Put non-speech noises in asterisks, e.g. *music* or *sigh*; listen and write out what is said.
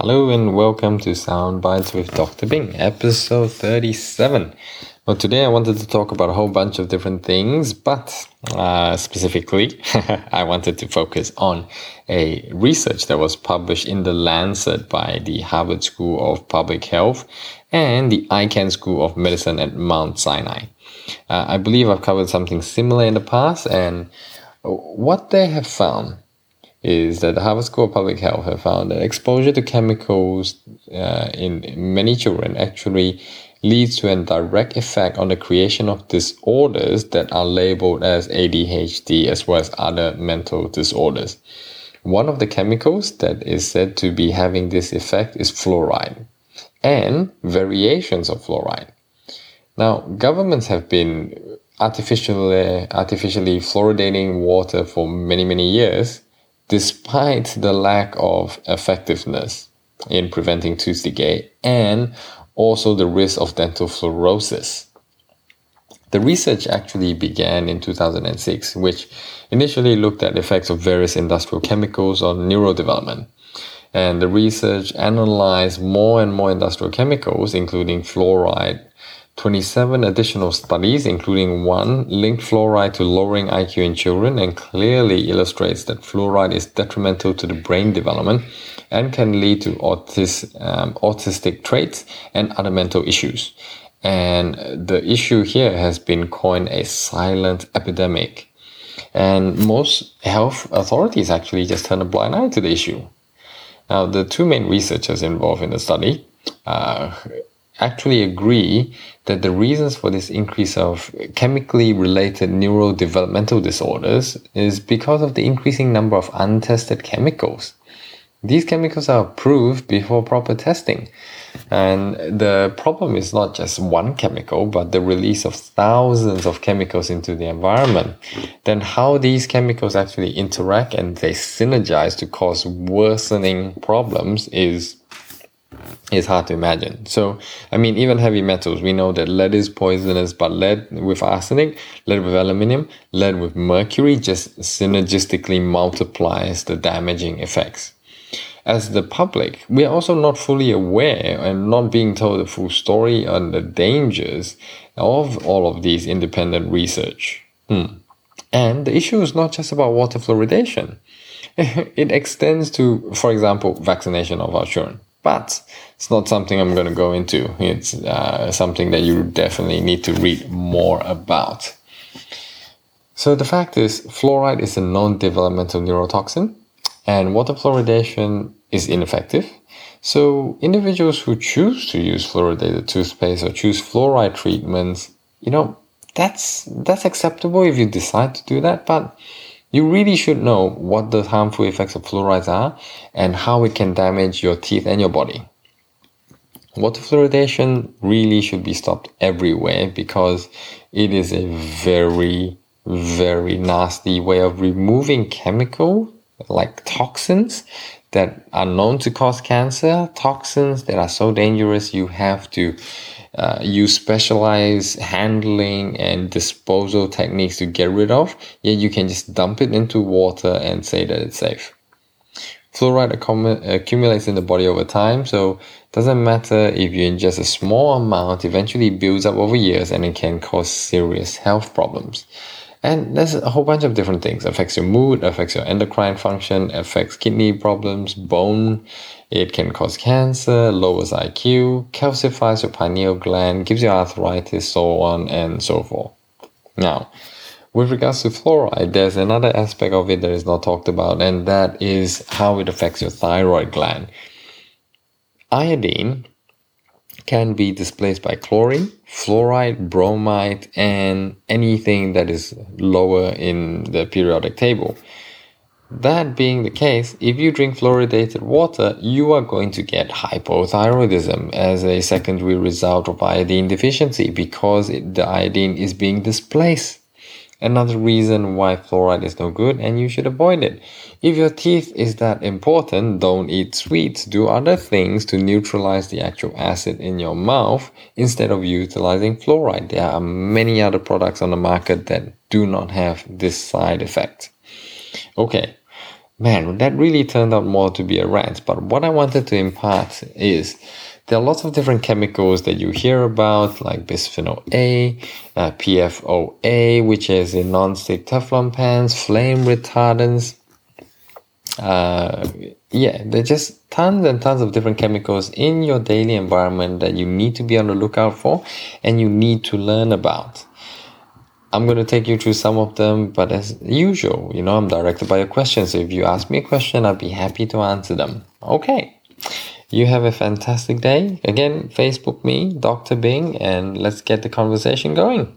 Hello and welcome to Sound Bites with Dr. Bing, episode 37. Well, today I wanted to talk about a whole bunch of different things, but uh, specifically, *laughs* I wanted to focus on a research that was published in The Lancet by the Harvard School of Public Health and the Icahn School of Medicine at Mount Sinai. Uh, I believe I've covered something similar in the past, and what they have found is that the Harvard School of Public Health have found that exposure to chemicals uh, in many children actually leads to a direct effect on the creation of disorders that are labeled as ADHD as well as other mental disorders. One of the chemicals that is said to be having this effect is fluoride and variations of fluoride. Now, governments have been artificially artificially fluoridating water for many many years despite the lack of effectiveness in preventing tooth decay and also the risk of dental fluorosis. The research actually began in 2006, which initially looked at the effects of various industrial chemicals on neurodevelopment. And the research analyzed more and more industrial chemicals, including fluoride, 27 additional studies, including one, linked fluoride to lowering IQ in children and clearly illustrates that fluoride is detrimental to the brain development and can lead to autis, um, autistic traits and other mental issues. And the issue here has been coined a silent epidemic. And most health authorities actually just turn a blind eye to the issue. Now, the two main researchers involved in the study uh, actually agree that the reasons for this increase of chemically related neurodevelopmental disorders is because of the increasing number of untested chemicals. These chemicals are approved before proper testing. And the problem is not just one chemical, but the release of thousands of chemicals into the environment. Then how these chemicals actually interact and they synergize to cause worsening problems is is hard to imagine. So, I mean, even heavy metals, we know that lead is poisonous, but lead with arsenic, lead with aluminium, lead with mercury just synergistically multiplies the damaging effects. As the public, we are also not fully aware and not being told the full story on the dangers of all of these independent research. Hmm. And the issue is not just about water fluoridation. *laughs* It extends to, for example, vaccination of our children but it's not something I'm going to go into. It's uh, something that you definitely need to read more about. So the fact is, fluoride is a non-developmental neurotoxin, and water fluoridation is ineffective. So individuals who choose to use fluoridated toothpaste or choose fluoride treatments, you know, that's that's acceptable if you decide to do that, but you really should know what the harmful effects of fluorides are and how it can damage your teeth and your body. Water fluoridation really should be stopped everywhere because it is a very, very nasty way of removing chemical like toxins that are known to cause cancer, toxins that are so dangerous you have to uh, use specialized handling and disposal techniques to get rid of, yet you can just dump it into water and say that it's safe. Fluoride accumulates in the body over time, so doesn't matter if you ingest a small amount, eventually builds up over years and it can cause serious health problems. And there's a whole bunch of different things. Affects your mood, affects your endocrine function, affects kidney problems, bone. It can cause cancer, lowers IQ, calcifies your pineal gland, gives you arthritis, so on and so forth. Now, with regards to fluoride, there's another aspect of it that is not talked about, and that is how it affects your thyroid gland. Iodine can be displaced by chlorine, fluoride, bromide, and anything that is lower in the periodic table. That being the case, if you drink fluoridated water, you are going to get hypothyroidism as a secondary result of iodine deficiency because it, the iodine is being displaced. Another reason why fluoride is no good and you should avoid it. If your teeth is that important, don't eat sweets. Do other things to neutralize the actual acid in your mouth instead of utilizing fluoride. There are many other products on the market that do not have this side effect. Okay, man, that really turned out more to be a rant. But what I wanted to impart is there are lots of different chemicals that you hear about, like bisphenol A, uh, PFOA, which is in non-stick Teflon pans, flame retardants. Uh, yeah, there's just tons and tons of different chemicals in your daily environment that you need to be on the lookout for and you need to learn about. I'm going to take you through some of them, but as usual, you know, I'm directed by your questions. So if you ask me a question, I'll be happy to answer them. Okay. You have a fantastic day. Again, Facebook me, Dr. Bing, and let's get the conversation going.